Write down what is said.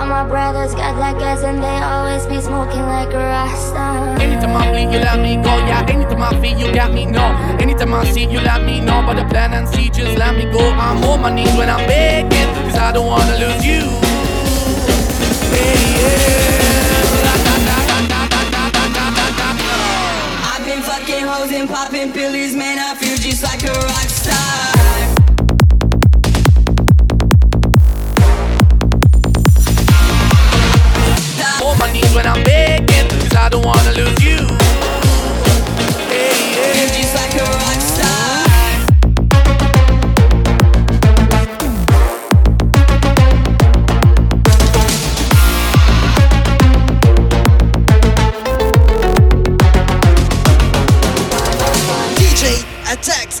All my brothers got that gas and they always be smoking like a rasta. Anytime I bleed, you let me go. Yeah, anytime I feel, you got me. No, anytime I see, you let me know. But the plan and see, just let me go. I'm on my knees when I'm begging, cause I don't wanna lose you. Hey, yeah. I've been fucking hoes and popping pills attacks